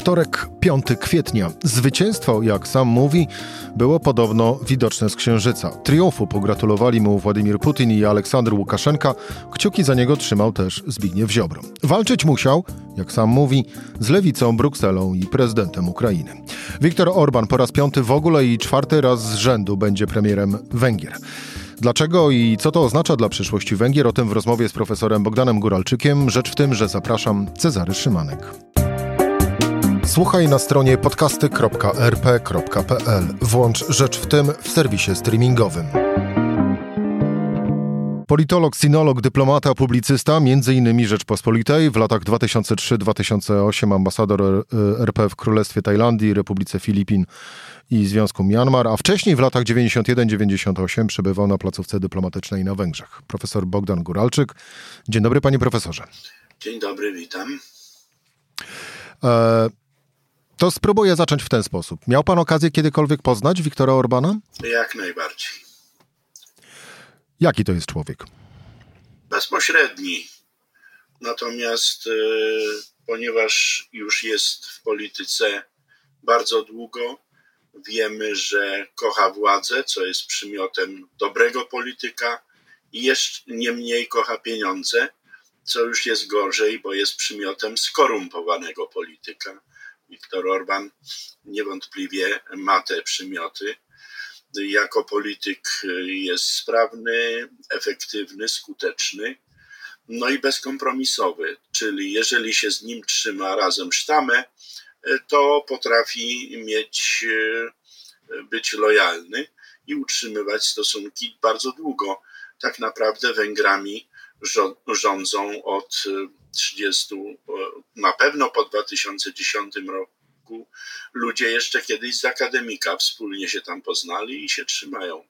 Wtorek, 5 kwietnia. Zwycięstwo, jak sam mówi, było podobno widoczne z Księżyca. Triumfu pogratulowali mu Władimir Putin i Aleksander Łukaszenka. Kciuki za niego trzymał też Zbigniew Ziobro. Walczyć musiał, jak sam mówi, z lewicą, Brukselą i prezydentem Ukrainy. Viktor Orban po raz piąty w ogóle i czwarty raz z rzędu będzie premierem Węgier. Dlaczego i co to oznacza dla przyszłości Węgier? O tym w rozmowie z profesorem Bogdanem Guralczykiem. Rzecz w tym, że zapraszam Cezary Szymanek. Słuchaj na stronie podcasty.rp.pl. Włącz Rzecz w tym w serwisie streamingowym. Politolog, sinolog, dyplomata, publicysta, innymi Rzeczpospolitej, w latach 2003-2008 ambasador RP w Królestwie Tajlandii, Republice Filipin i Związku Myanmar, a wcześniej w latach 91-98 przebywał na placówce dyplomatycznej na Węgrzech. Profesor Bogdan Guralczyk. Dzień dobry, panie profesorze. Dzień dobry, witam. E, to spróbuję zacząć w ten sposób. Miał pan okazję kiedykolwiek poznać Wiktora Orbana? Jak najbardziej. Jaki to jest człowiek? Bezpośredni. Natomiast e, ponieważ już jest w polityce bardzo długo, wiemy, że kocha władzę, co jest przymiotem dobrego polityka i jeszcze nie mniej kocha pieniądze, co już jest gorzej, bo jest przymiotem skorumpowanego polityka. Viktor Orban niewątpliwie ma te przymioty. Jako polityk jest sprawny, efektywny, skuteczny, no i bezkompromisowy, czyli jeżeli się z nim trzyma razem sztamę, to potrafi mieć, być lojalny i utrzymywać stosunki bardzo długo. Tak naprawdę Węgrami rządzą od 30, na pewno po 2010 roku ludzie jeszcze kiedyś z akademika wspólnie się tam poznali i się trzymają.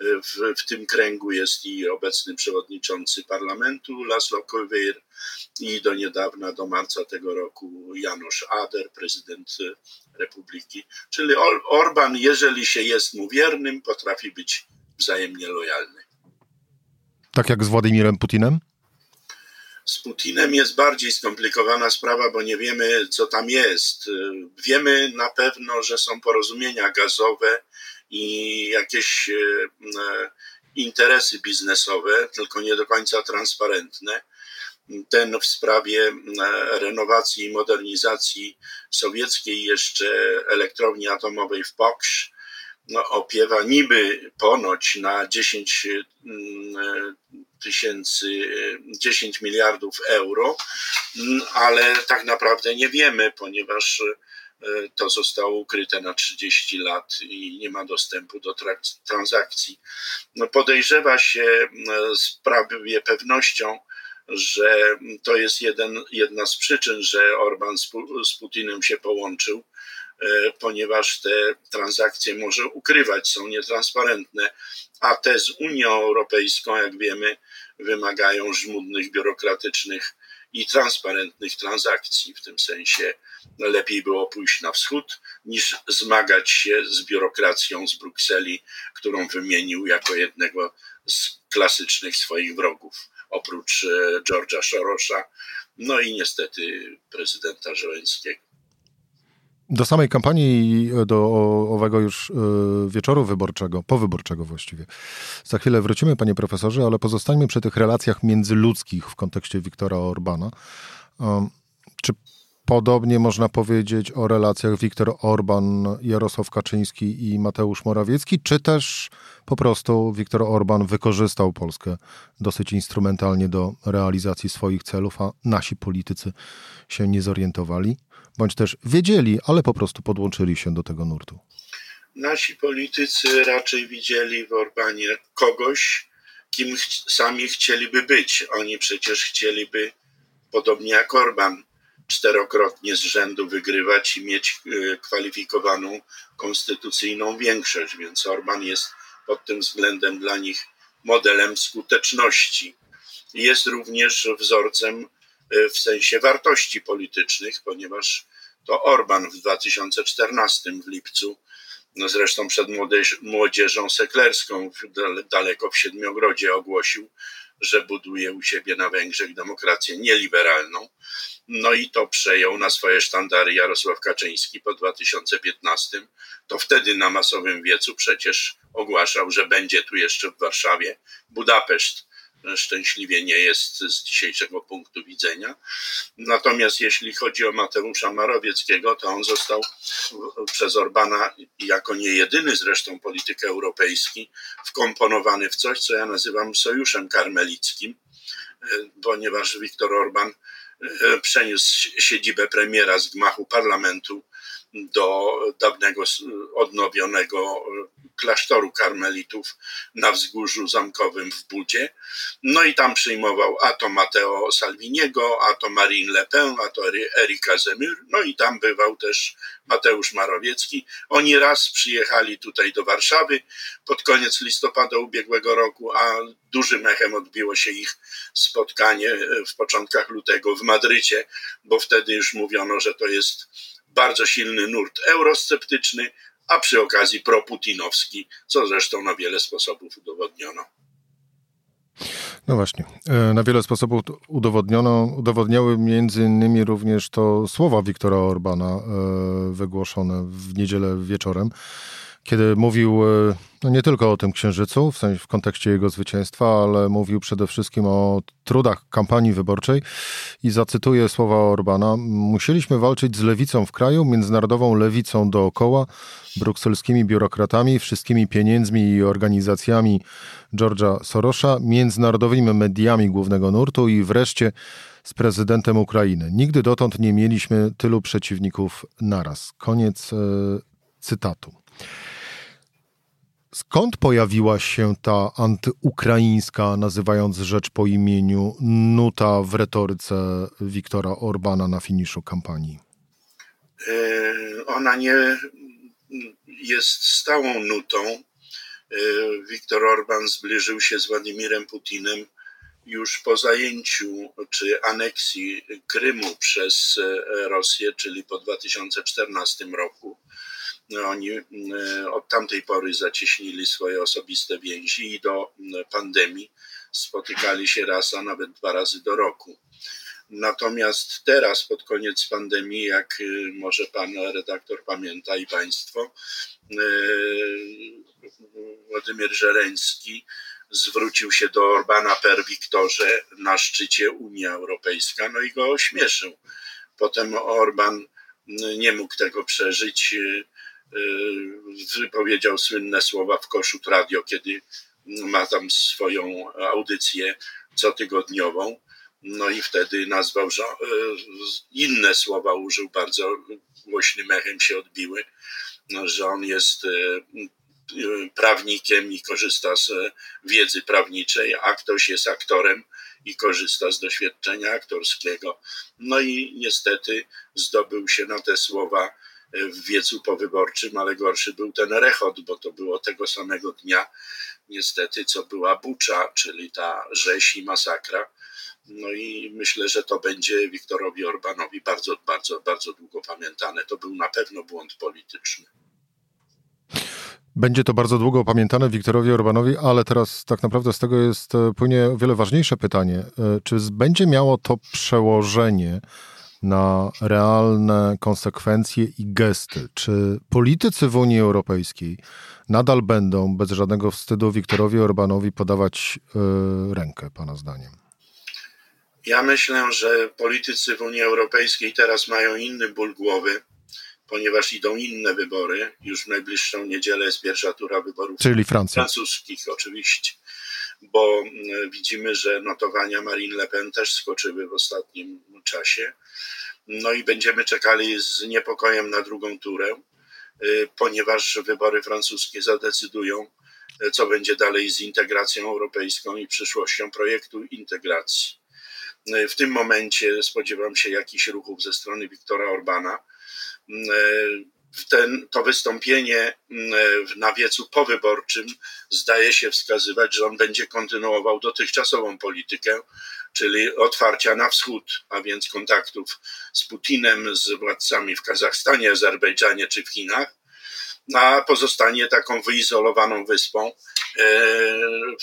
W, w tym kręgu jest i obecny przewodniczący parlamentu Laszlo Kowyr i do niedawna, do marca tego roku Janusz Ader, prezydent republiki. Czyli Orban, jeżeli się jest mu wiernym, potrafi być wzajemnie lojalny. Tak jak z Władimirem Putinem? Z Putinem jest bardziej skomplikowana sprawa, bo nie wiemy, co tam jest. Wiemy na pewno, że są porozumienia gazowe i jakieś e, interesy biznesowe, tylko nie do końca transparentne. Ten w sprawie e, renowacji i modernizacji sowieckiej jeszcze elektrowni atomowej w Poksz no, opiewa niby ponoć na 10 mm, tysięcy, 10 miliardów euro, mm, ale tak naprawdę nie wiemy, ponieważ e, to zostało ukryte na 30 lat i nie ma dostępu do transakcji. No podejrzewa się mm, z prawie pewnością, że to jest jeden, jedna z przyczyn, że Orban z, z Putinem się połączył, E, ponieważ te transakcje może ukrywać, są nietransparentne, a te z Unią Europejską, jak wiemy, wymagają żmudnych, biurokratycznych i transparentnych transakcji. W tym sensie lepiej było pójść na wschód, niż zmagać się z biurokracją z Brukseli, którą wymienił jako jednego z klasycznych swoich wrogów, oprócz e, George'a Sorosza, no i niestety prezydenta Żeleńskiego. Do samej kampanii, do owego już e, wieczoru wyborczego, powyborczego właściwie. Za chwilę wrócimy, panie profesorze, ale pozostańmy przy tych relacjach międzyludzkich w kontekście Wiktora Orbana. Czy podobnie można powiedzieć o relacjach Wiktor Orban, Jarosław Kaczyński i Mateusz Morawiecki, czy też po prostu Wiktor Orban wykorzystał Polskę dosyć instrumentalnie do realizacji swoich celów, a nasi politycy się nie zorientowali? Bądź też wiedzieli, ale po prostu podłączyli się do tego nurtu? Nasi politycy raczej widzieli w Orbanie kogoś, kim ch sami chcieliby być. Oni przecież chcieliby, podobnie jak Orban, czterokrotnie z rzędu wygrywać i mieć y, kwalifikowaną konstytucyjną większość, więc Orban jest pod tym względem dla nich modelem skuteczności. Jest również wzorcem w sensie wartości politycznych, ponieważ to Orban w 2014 w lipcu no zresztą przed młodzież, młodzieżą seklerską daleko w Siedmiogrodzie ogłosił, że buduje u siebie na Węgrzech demokrację nieliberalną. No i to przejął na swoje sztandary Jarosław Kaczyński po 2015. To wtedy na masowym wiecu przecież ogłaszał, że będzie tu jeszcze w Warszawie Budapeszt szczęśliwie nie jest z dzisiejszego punktu widzenia. Natomiast jeśli chodzi o Mateusza Marowieckiego, to on został przez Orbana, jako nie jedyny zresztą polityk europejski, wkomponowany w coś, co ja nazywam sojuszem karmelickim, ponieważ Viktor Orban przeniósł siedzibę premiera z gmachu parlamentu do dawnego odnowionego klasztoru karmelitów na wzgórzu zamkowym w Budzie. No i tam przyjmował a to Matteo Salviniego, a to Marine Le Pen, a to Erika Zemur, no i tam bywał też Mateusz Marowiecki. Oni raz przyjechali tutaj do Warszawy pod koniec listopada ubiegłego roku, a dużym echem odbiło się ich spotkanie w początkach lutego w Madrycie, bo wtedy już mówiono, że to jest bardzo silny nurt eurosceptyczny, a przy okazji proputinowski, co zresztą na wiele sposobów udowodniono. No właśnie, e, na wiele sposobów udowodniono, udowodniały między innymi również to słowa Wiktora Orbana e, wygłoszone w niedzielę wieczorem, kiedy mówił e, no nie tylko o tym księżycu, w, sensie w kontekście jego zwycięstwa, ale mówił przede wszystkim o trudach kampanii wyborczej i zacytuję słowa Orbana. Musieliśmy walczyć z lewicą w kraju, międzynarodową lewicą dookoła, brukselskimi biurokratami, wszystkimi pieniędzmi i organizacjami George'a Sorosza, międzynarodowymi mediami głównego nurtu i wreszcie z prezydentem Ukrainy. Nigdy dotąd nie mieliśmy tylu przeciwników naraz. Koniec e, cytatu. Skąd pojawiła się ta antyukraińska, nazywając rzecz po imieniu, nuta w retoryce Wiktora Orbana na finiszu kampanii? E, ona nie jest stałą nutą. E, Wiktor Orban zbliżył się z Władimirem Putinem już po zajęciu czy aneksji Krymu przez Rosję, czyli po 2014 roku. No, oni e, od tamtej pory zacieśnili swoje osobiste więzi i do pandemii spotykali się raz, a nawet dwa razy do roku. Natomiast teraz, pod koniec pandemii, jak e, może pan redaktor pamięta i państwo, e, Władimir Żereński zwrócił się do Orbana per Wiktorze na szczycie Unii Europejska, no i go ośmieszył. Potem Orban nie mógł tego przeżyć Wypowiedział słynne słowa w Koszut Radio, kiedy ma tam swoją audycję cotygodniową. No i wtedy nazwał, że y, inne słowa użył, bardzo głośnym echem się odbiły, że on jest y, prawnikiem i korzysta z wiedzy prawniczej, a ktoś jest aktorem i korzysta z doświadczenia aktorskiego. No i niestety zdobył się na te słowa w wiecu powyborczym, ale gorszy był ten rechot, bo to było tego samego dnia, niestety, co była Bucza, czyli ta rzeź i masakra. No i myślę, że to będzie Wiktorowi Orbanowi bardzo, bardzo, bardzo długo pamiętane. To był na pewno błąd polityczny. Będzie to bardzo długo pamiętane Wiktorowi Orbanowi, ale teraz tak naprawdę z tego jest e, płynie o wiele ważniejsze pytanie. E, czy będzie miało to przełożenie na realne konsekwencje i gesty. Czy politycy w Unii Europejskiej nadal będą bez żadnego wstydu Wiktorowi Orbanowi podawać yy, rękę, Pana zdaniem? Ja myślę, że politycy w Unii Europejskiej teraz mają inny ból głowy, ponieważ idą inne wybory. Już w najbliższą niedzielę jest pierwsza tura wyborów Czyli Francja. francuskich, oczywiście bo mm, widzimy, że notowania Marine Le Pen też skoczyły w ostatnim czasie. No i będziemy czekali z niepokojem na drugą turę, y, ponieważ wybory francuskie zadecydują, y, co będzie dalej z integracją europejską i przyszłością projektu integracji. W tym momencie spodziewam się jakichś ruchów ze strony Viktora Orbana ten, to wystąpienie mm, na wiecu powyborczym zdaje się wskazywać, że on będzie kontynuował dotychczasową politykę, czyli otwarcia na wschód, a więc kontaktów z Putinem, z władcami w Kazachstanie, Azerbejdżanie czy w Chinach. a pozostanie taką wyizolowaną wyspą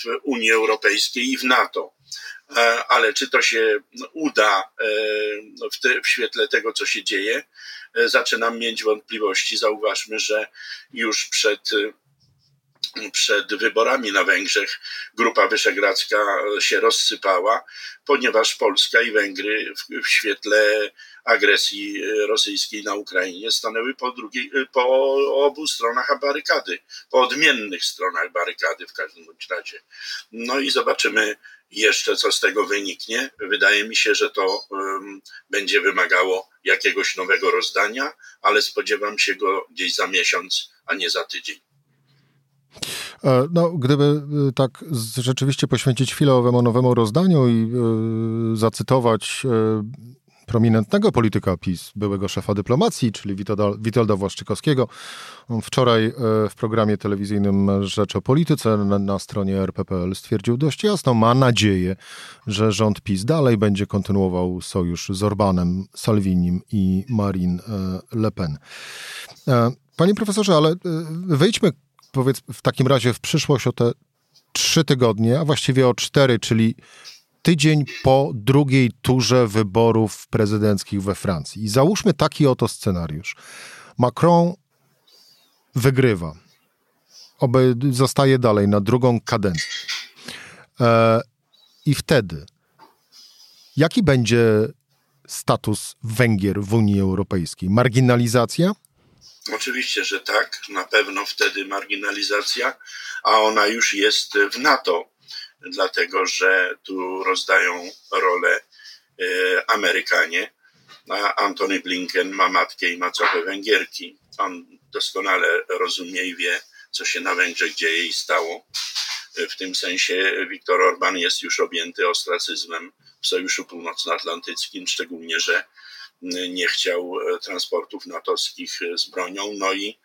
w Unii Europejskiej i w NATO. Ale czy to się uda w, te, w świetle tego, co się dzieje, zaczynam mieć wątpliwości. Zauważmy, że już przed przed wyborami na Węgrzech Grupa Wyszehradzka się rozsypała, ponieważ Polska i Węgry w, w świetle agresji rosyjskiej na Ukrainie stanęły po, drugiej, po obu stronach barykady, po odmiennych stronach barykady w każdym razie. No i zobaczymy jeszcze, co z tego wyniknie. Wydaje mi się, że to um, będzie wymagało jakiegoś nowego rozdania, ale spodziewam się go gdzieś za miesiąc, a nie za tydzień. E, no, gdyby e, tak rzeczywiście poświęcić chwilę owemu nowemu rozdaniu i y, zacytować y, prominentnego polityka PiS, byłego szefa dyplomacji, czyli Witolda, Witolda Właszczykowskiego. Wczoraj w programie telewizyjnym Rzecz o Polityce na, na stronie rppl stwierdził dość jasno, ma nadzieję, że rząd PiS dalej będzie kontynuował sojusz z Orbanem, Salvinim i Marine Le Pen. Panie profesorze, ale wejdźmy powiedz w takim razie w przyszłość o te trzy tygodnie, a właściwie o cztery, czyli tydzień po drugiej turze wyborów prezydenckich we Francji. I załóżmy taki oto scenariusz. Macron wygrywa. Oby zostaje dalej na drugą kadencję. E, I wtedy jaki będzie status Węgier w Unii Europejskiej? Marginalizacja? Oczywiście, że tak, na pewno wtedy marginalizacja, a ona już jest w NATO, dlatego że tu rozdają rolę e, Amerykanie, a Antony Blinken ma matkę i ma całe Węgierki. On doskonale rozumie i wie, co się na Węgrzech dzieje i stało. W tym sensie Viktor Orban jest już objęty ostracyzmem w Sojuszu Północnoatlantyckim, szczególnie, że nie chciał e, transportów natowskich e, z bronią. No i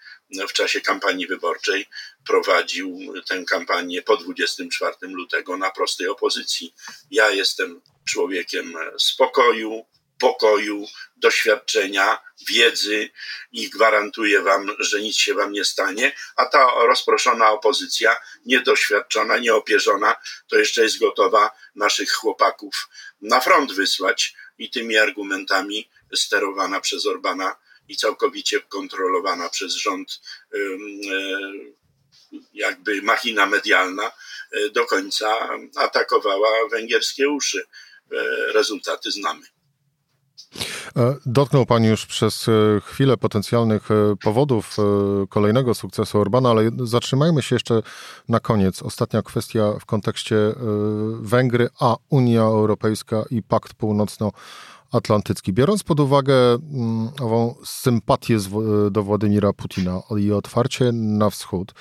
w czasie kampanii wyborczej prowadził tę kampanię po 24 lutego na prostej opozycji. Ja jestem człowiekiem spokoju, pokoju, doświadczenia, wiedzy i gwarantuję wam, że nic się wam nie stanie, a ta rozproszona opozycja, niedoświadczona, nieopierzona, to jeszcze jest gotowa naszych chłopaków na front wysłać i tymi argumentami sterowana przez Orbana i całkowicie kontrolowana przez rząd, e, jakby machina medialna, e, do końca atakowała węgierskie uszy. E, rezultaty znamy. Dotknął Pan już przez chwilę potencjalnych powodów kolejnego sukcesu Orbana, ale zatrzymajmy się jeszcze na koniec. Ostatnia kwestia w kontekście Węgry, a Unia Europejska i Pakt Północno-Atlantycki atlantycki. Biorąc pod uwagę mm, ową sympatię do Władimira Putina i otwarcie na wschód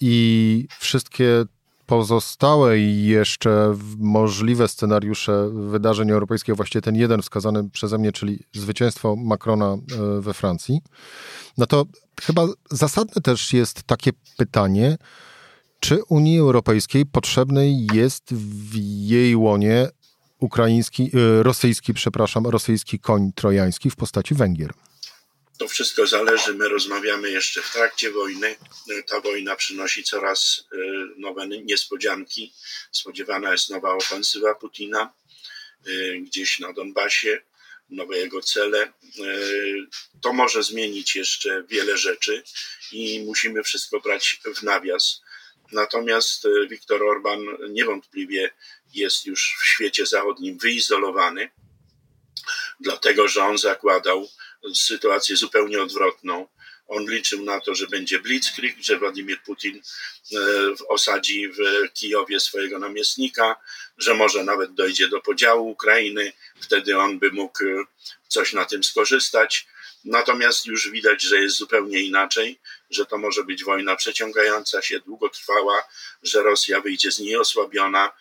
i wszystkie pozostałe jeszcze możliwe scenariusze wydarzeń europejskich, właściwie ten jeden wskazany przeze mnie, czyli zwycięstwo Macrona e, we Francji, no to chyba zasadne też jest takie pytanie, czy Unii Europejskiej potrzebny jest w jej łonie ukraiński, y, rosyjski, przepraszam, rosyjski koń trojański w postaci Węgier. To wszystko zależy. My rozmawiamy jeszcze w trakcie wojny. Ta wojna przynosi coraz y, nowe niespodzianki. Spodziewana jest nowa ofensywa Putina gdzieś na Donbasie, nowe jego cele. To może zmienić jeszcze wiele rzeczy i musimy wszystko brać w nawias. Natomiast Viktor Orban niewątpliwie jest już w świecie zachodnim wyizolowany, dlatego że on zakładał sytuację zupełnie odwrotną. On liczył na to, że będzie blitzkrieg, że Władimir Putin e, osadzi w Kijowie swojego namiestnika, że może nawet dojdzie do podziału Ukrainy, wtedy on by mógł e, coś na tym skorzystać. Natomiast już widać, że jest zupełnie inaczej, że to może być wojna przeciągająca się, długotrwała, że Rosja wyjdzie z niej osłabiona,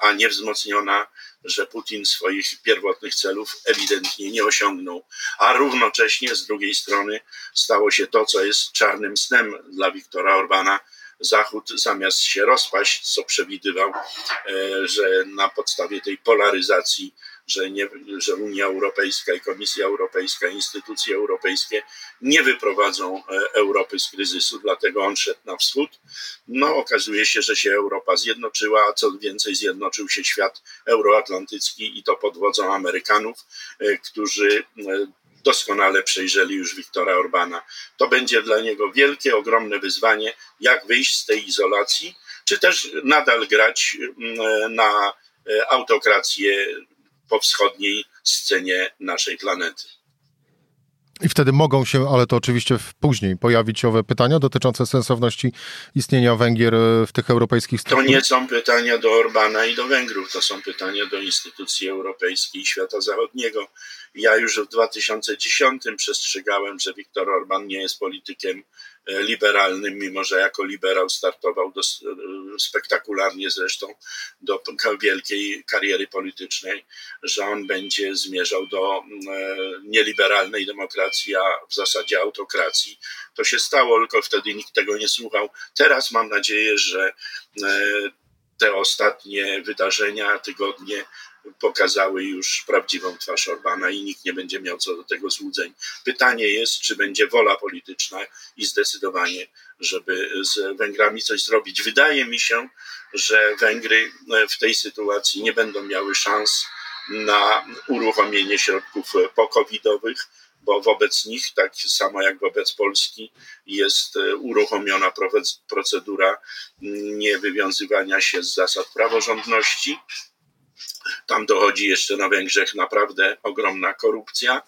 a nie wzmocniona, że Putin swoich pierwotnych celów ewidentnie nie osiągnął. A równocześnie z drugiej strony stało się to, co jest czarnym snem dla Viktora Orbana. Zachód zamiast się rozpaść, co przewidywał, e, że na podstawie tej polaryzacji że, nie, że Unia Europejska i Komisja Europejska, instytucje europejskie nie wyprowadzą e, Europy z kryzysu, dlatego on szedł na wschód. No, okazuje się, że się Europa zjednoczyła, a co więcej, zjednoczył się świat euroatlantycki i to pod wodzą Amerykanów, e, którzy doskonale przejrzeli już Wiktora Orbana. To będzie dla niego wielkie, ogromne wyzwanie, jak wyjść z tej izolacji, czy też nadal grać na e, autokrację po wschodniej scenie naszej planety. I wtedy mogą się, ale to oczywiście później, pojawić owe pytania dotyczące sensowności istnienia Węgier e, w tych europejskich strukturach? To nie są pytania do Orbana i do Węgrów, to są pytania do instytucji europejskich i świata zachodniego. Ja już w 2010 przestrzegałem, że Viktor Orban nie jest politykiem e, liberalnym, mimo że jako liberał startował do, e, spektakularnie zresztą do wielkiej kariery politycznej, że on będzie zmierzał do e, nieliberalnej demokracji, a w zasadzie autokracji. To się stało, tylko wtedy nikt tego nie słuchał. Teraz mam nadzieję, że te ostatnie wydarzenia, tygodnie pokazały już prawdziwą twarz Orbana i nikt nie będzie miał co do tego złudzeń. Pytanie jest, czy będzie wola polityczna i zdecydowanie, żeby z Węgrami coś zrobić. Wydaje mi się, że Węgry w tej sytuacji nie będą miały szans na uruchomienie środków pokowidowych, bo wobec nich, tak samo jak wobec Polski, jest uruchomiona procedura niewywiązywania się z zasad praworządności tam dochodzi jeszcze na Węgrzech naprawdę ogromna korupcja.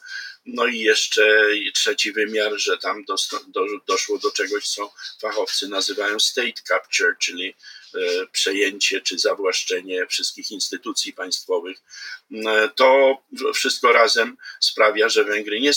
No i jeszcze trzeci wymiar, że tam do, do, doszło do czegoś, co fachowcy nazywają state capture, czyli przejęcie czy zawłaszczenie wszystkich instytucji państwowych. E, to wszystko razem sprawia, że Węgry nie,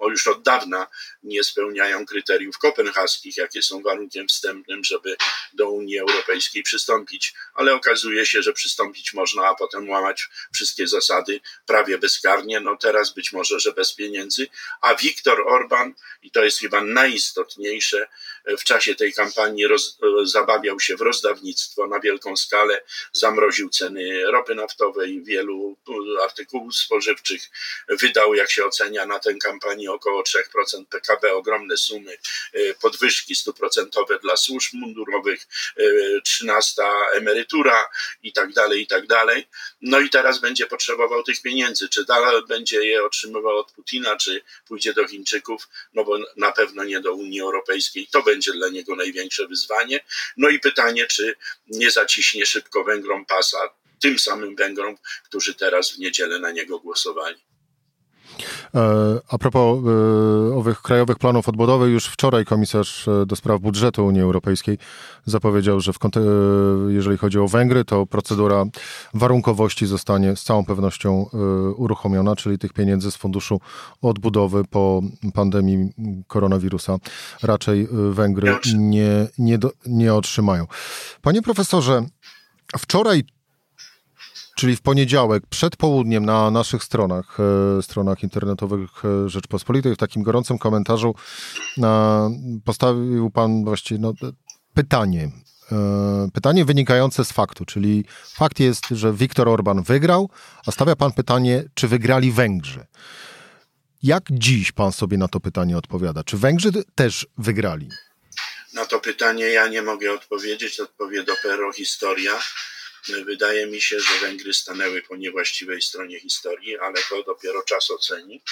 już od dawna nie spełniają kryteriów kopenhaskich, jakie są warunkiem wstępnym, żeby do Unii Europejskiej przystąpić, ale okazuje się, że przystąpić można, a potem łamać wszystkie zasady prawie bezkarnie. No teraz być może, że bez pieniędzy, a Viktor Orban, i to jest chyba najistotniejsze, w czasie tej kampanii roz, zabawiał się w rozdawnictwo na wielką skalę, zamroził ceny ropy naftowej, wielu artykułów spożywczych, wydał, jak się ocenia, na tę kampanię około 3% PKB, ogromne sumy, e, podwyżki stuprocentowe dla służb mundurowych, 13 e, emerytura i tak dalej, i tak dalej. No i teraz będzie potrzebował tych pieniędzy. Czy dalej będzie je otrzymywał od Putina, czy pójdzie do Chińczyków, no bo na pewno nie do Unii Europejskiej. To będzie dla niego największe wyzwanie. No i pytanie, czy nie zaciśnie szybko Węgrom pasa, tym samym Węgrom, którzy teraz w niedzielę na niego głosowali. E, a propos e, owych krajowych planów odbudowy, już wczoraj komisarz e, do spraw budżetu Unii Europejskiej zapowiedział, że jeżeli chodzi o Węgry, to procedura warunkowości zostanie z całą pewnością uruchomiona, czyli tych pieniędzy z funduszu odbudowy po pandemii koronawirusa raczej Węgry nie, nie, do, nie otrzymają. Panie profesorze, wczoraj czyli w poniedziałek przed południem na naszych stronach, e, stronach internetowych e, Rzeczpospolitej, w takim gorącym komentarzu postawił pan właściwie no, pytanie. E, pytanie wynikające z faktu, czyli fakt jest, że Viktor Orban wygrał, a stawia pan pytanie, czy wygrali Węgrzy. Jak dziś pan sobie na to pytanie odpowiada? Czy Węgrzy też wygrali? Na to pytanie ja nie mogę odpowiedzieć, odpowie dopiero historia. Wydaje mi się, że Węgry stanęły po niewłaściwej stronie historii, ale to dopiero czas oceni,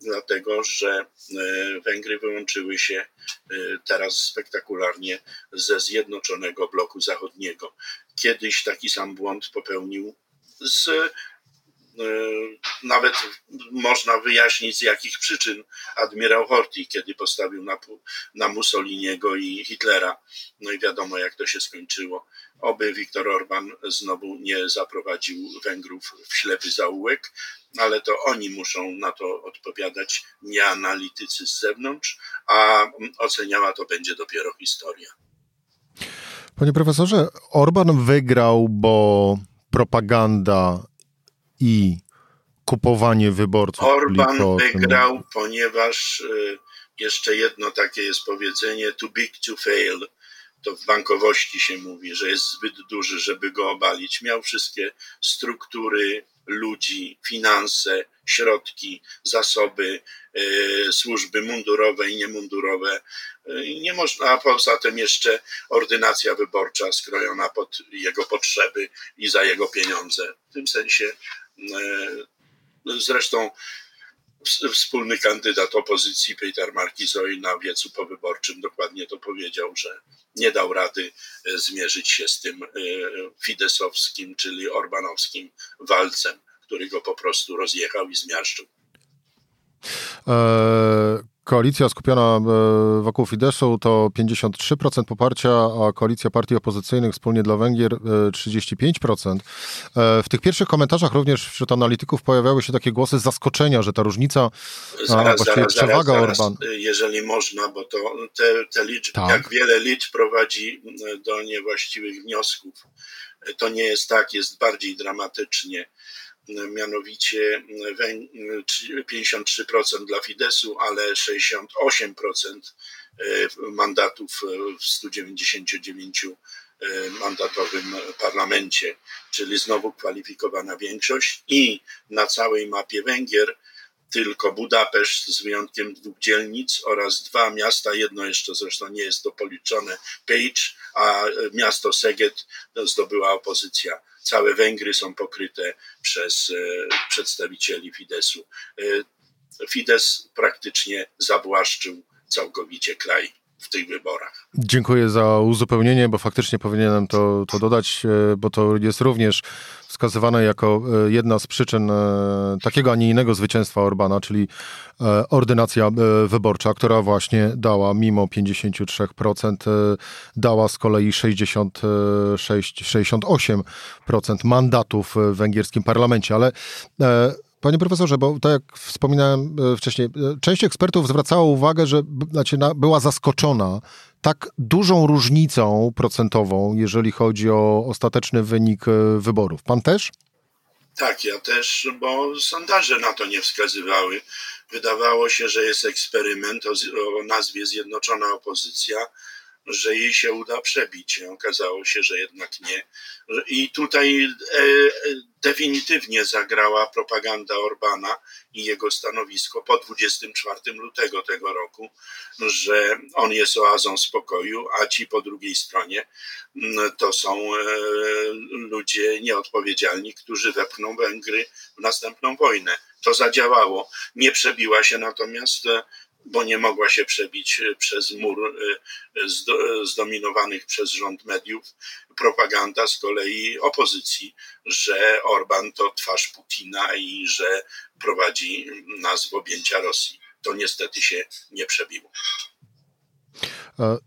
dlatego że e, Węgry wyłączyły się e, teraz spektakularnie ze zjednoczonego bloku zachodniego. Kiedyś taki sam błąd popełnił z E, nawet można wyjaśnić z jakich przyczyn admirał Horthy, kiedy postawił na, na Mussoliniego i Hitlera. No i wiadomo, jak to się skończyło. Oby Viktor Orban znowu nie zaprowadził Węgrów w ślepy zaułek, ale to oni muszą na to odpowiadać, nie analitycy z zewnątrz, a oceniała to będzie dopiero historia. Panie profesorze, Orban wygrał, bo propaganda i kupowanie wyborców. Orban wygrał, ponieważ y, jeszcze jedno takie jest powiedzenie: too big to fail. To w bankowości się mówi, że jest zbyt duży, żeby go obalić. Miał wszystkie struktury, ludzi, finanse, środki, zasoby, e, służby mundurowe i niemundurowe. E, nie można, a poza tym jeszcze ordynacja wyborcza skrojona pod jego potrzeby i za jego pieniądze. W tym sensie zresztą wspólny kandydat opozycji Peter Markizoj na wiecu powyborczym dokładnie to powiedział, że nie dał rady e, zmierzyć się z tym e, fidesowskim, czyli orbanowskim walcem, który go po prostu rozjechał i zmiażdżył. Koalicja skupiona e, wokół Fideszu to 53% poparcia, a koalicja partii opozycyjnych wspólnie dla Węgier 35%. E, e, w tych pierwszych komentarzach również wśród analityków pojawiały się takie głosy zaskoczenia, że ta różnica, zaraz, a zaraz, przewaga zaraz, Orban. Jeżeli można, bo to te, te liczby, tak. jak wiele liczb prowadzi do niewłaściwych wniosków. To nie jest tak, jest bardziej dramatycznie mianowicie 53% dla Fidesu, ale 68% e, mandatów w 199 e, mandatowym parlamencie, czyli znowu kwalifikowana większość i na całej mapie Węgier tylko Budapeszt z wyjątkiem dwóch dzielnic oraz dwa miasta, jedno jeszcze zresztą nie jest to policzone, Page, a miasto Szeged zdobyła opozycja całe Węgry są pokryte przez e, przedstawicieli Fidesu. E, Fidesz praktycznie zawłaszczył całkowicie kraj w tych wyborach. Dziękuję za uzupełnienie, bo faktycznie powinienem to, to dodać, e, bo to jest również wskazywane jako jedna z przyczyn takiego, a nie innego zwycięstwa Orbana, czyli ordynacja wyborcza, która właśnie dała mimo 53%, dała z kolei 66-68% mandatów w węgierskim parlamencie, ale Panie profesorze, bo tak jak wspominałem e, wcześniej, e, część ekspertów zwracała uwagę, że znaczy, była zaskoczona tak dużą różnicą procentową, jeżeli chodzi o ostateczny wynik e, wyborów. Pan też? Tak, ja też, bo sondaże na to nie wskazywały. Wydawało się, że jest eksperyment o, o nazwie Zjednoczona Opozycja, że jej się uda przebić. Okazało się, że jednak nie. I tutaj e, definitywnie zagrała propaganda Orbana i jego stanowisko po 24 lutego tego roku, że on jest oazą spokoju, a ci po drugiej stronie mm, to są e, ludzie nieodpowiedzialni, którzy wepchną Węgry w następną wojnę. To zadziałało. Nie przebiła się natomiast e, bo nie mogła się przebić e, przez mur e, zdominowanych przez rząd mediów. Propaganda z kolei opozycji, że Orban to twarz Putina i że prowadzi nas w objęcia Rosji. To niestety się nie przebiło. E,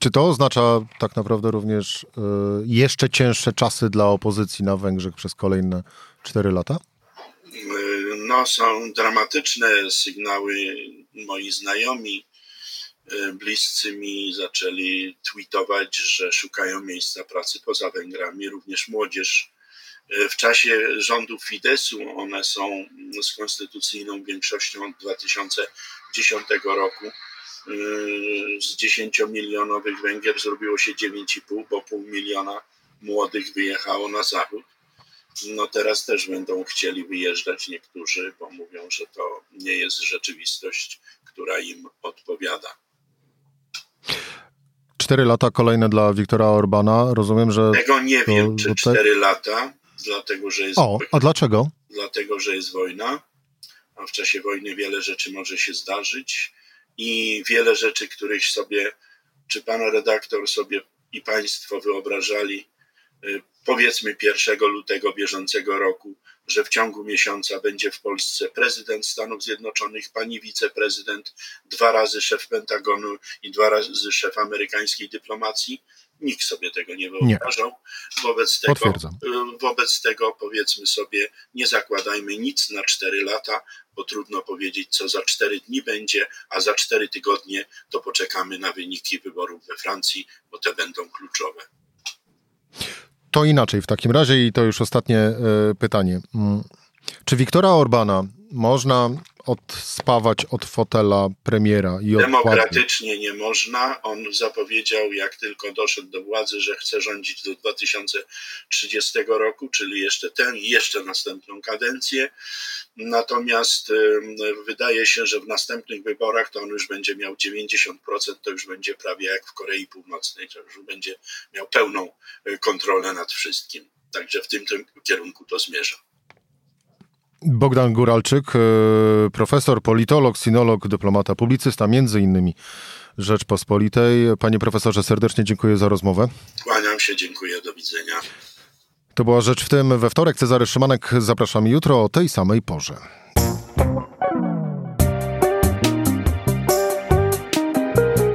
czy to oznacza tak naprawdę również jeszcze cięższe czasy dla opozycji na Węgrzech przez kolejne cztery lata? No, są dramatyczne sygnały. Moi znajomi, e, bliscy mi zaczęli tweetować, że szukają miejsca pracy poza Węgrami, również młodzież. E, w czasie rządów Fidesu one są z konstytucyjną większością od 2010 roku. E, z 10-milionowych Węgier zrobiło się 9,5, bo pół miliona młodych wyjechało na zachód no teraz też będą chcieli wyjeżdżać niektórzy, bo mówią, że to nie jest rzeczywistość, która im odpowiada. Cztery lata kolejne dla Wiktora Orbana. Rozumiem, że. Tego nie to, wiem, czy cztery lata, dlatego że jest. O, a dlaczego? Dlatego, że jest wojna, a w czasie wojny wiele rzeczy może się zdarzyć i wiele rzeczy, których sobie, czy pan redaktor sobie i państwo wyobrażali powiedzmy 1 lutego bieżącego roku, że w ciągu miesiąca będzie w Polsce prezydent Stanów Zjednoczonych, pani wiceprezydent, dwa razy szef Pentagonu i dwa razy szef amerykańskiej dyplomacji. Nikt sobie tego nie wyobrażał. Nie. Wobec, tego, wobec tego powiedzmy sobie, nie zakładajmy nic na cztery lata, bo trudno powiedzieć, co za cztery dni będzie, a za cztery tygodnie to poczekamy na wyniki wyborów we Francji, bo te będą kluczowe. To inaczej w takim razie i to już ostatnie e, pytanie. Mm. Czy Wiktora Orbana można odspawać od fotela premiera i Demokratycznie nie można. On zapowiedział, jak tylko doszedł do władzy, że chce rządzić do 2030 roku, czyli jeszcze tę i jeszcze następną kadencję. Natomiast wydaje się, że w następnych wyborach to on już będzie miał 90%, to już będzie prawie jak w Korei Północnej, to już będzie miał pełną y, kontrolę nad wszystkim. Także w tym, tym kierunku to zmierza. Bogdan Góralczyk, e, profesor, politolog, sinolog, dyplomata, publicysta, między innymi Rzeczpospolitej. Panie profesorze, serdecznie dziękuję za rozmowę. Kłaniam się, dziękuję, do widzenia. To była Rzecz w tym we wtorek. Cezary Szymanek, zapraszam jutro o tej samej porze.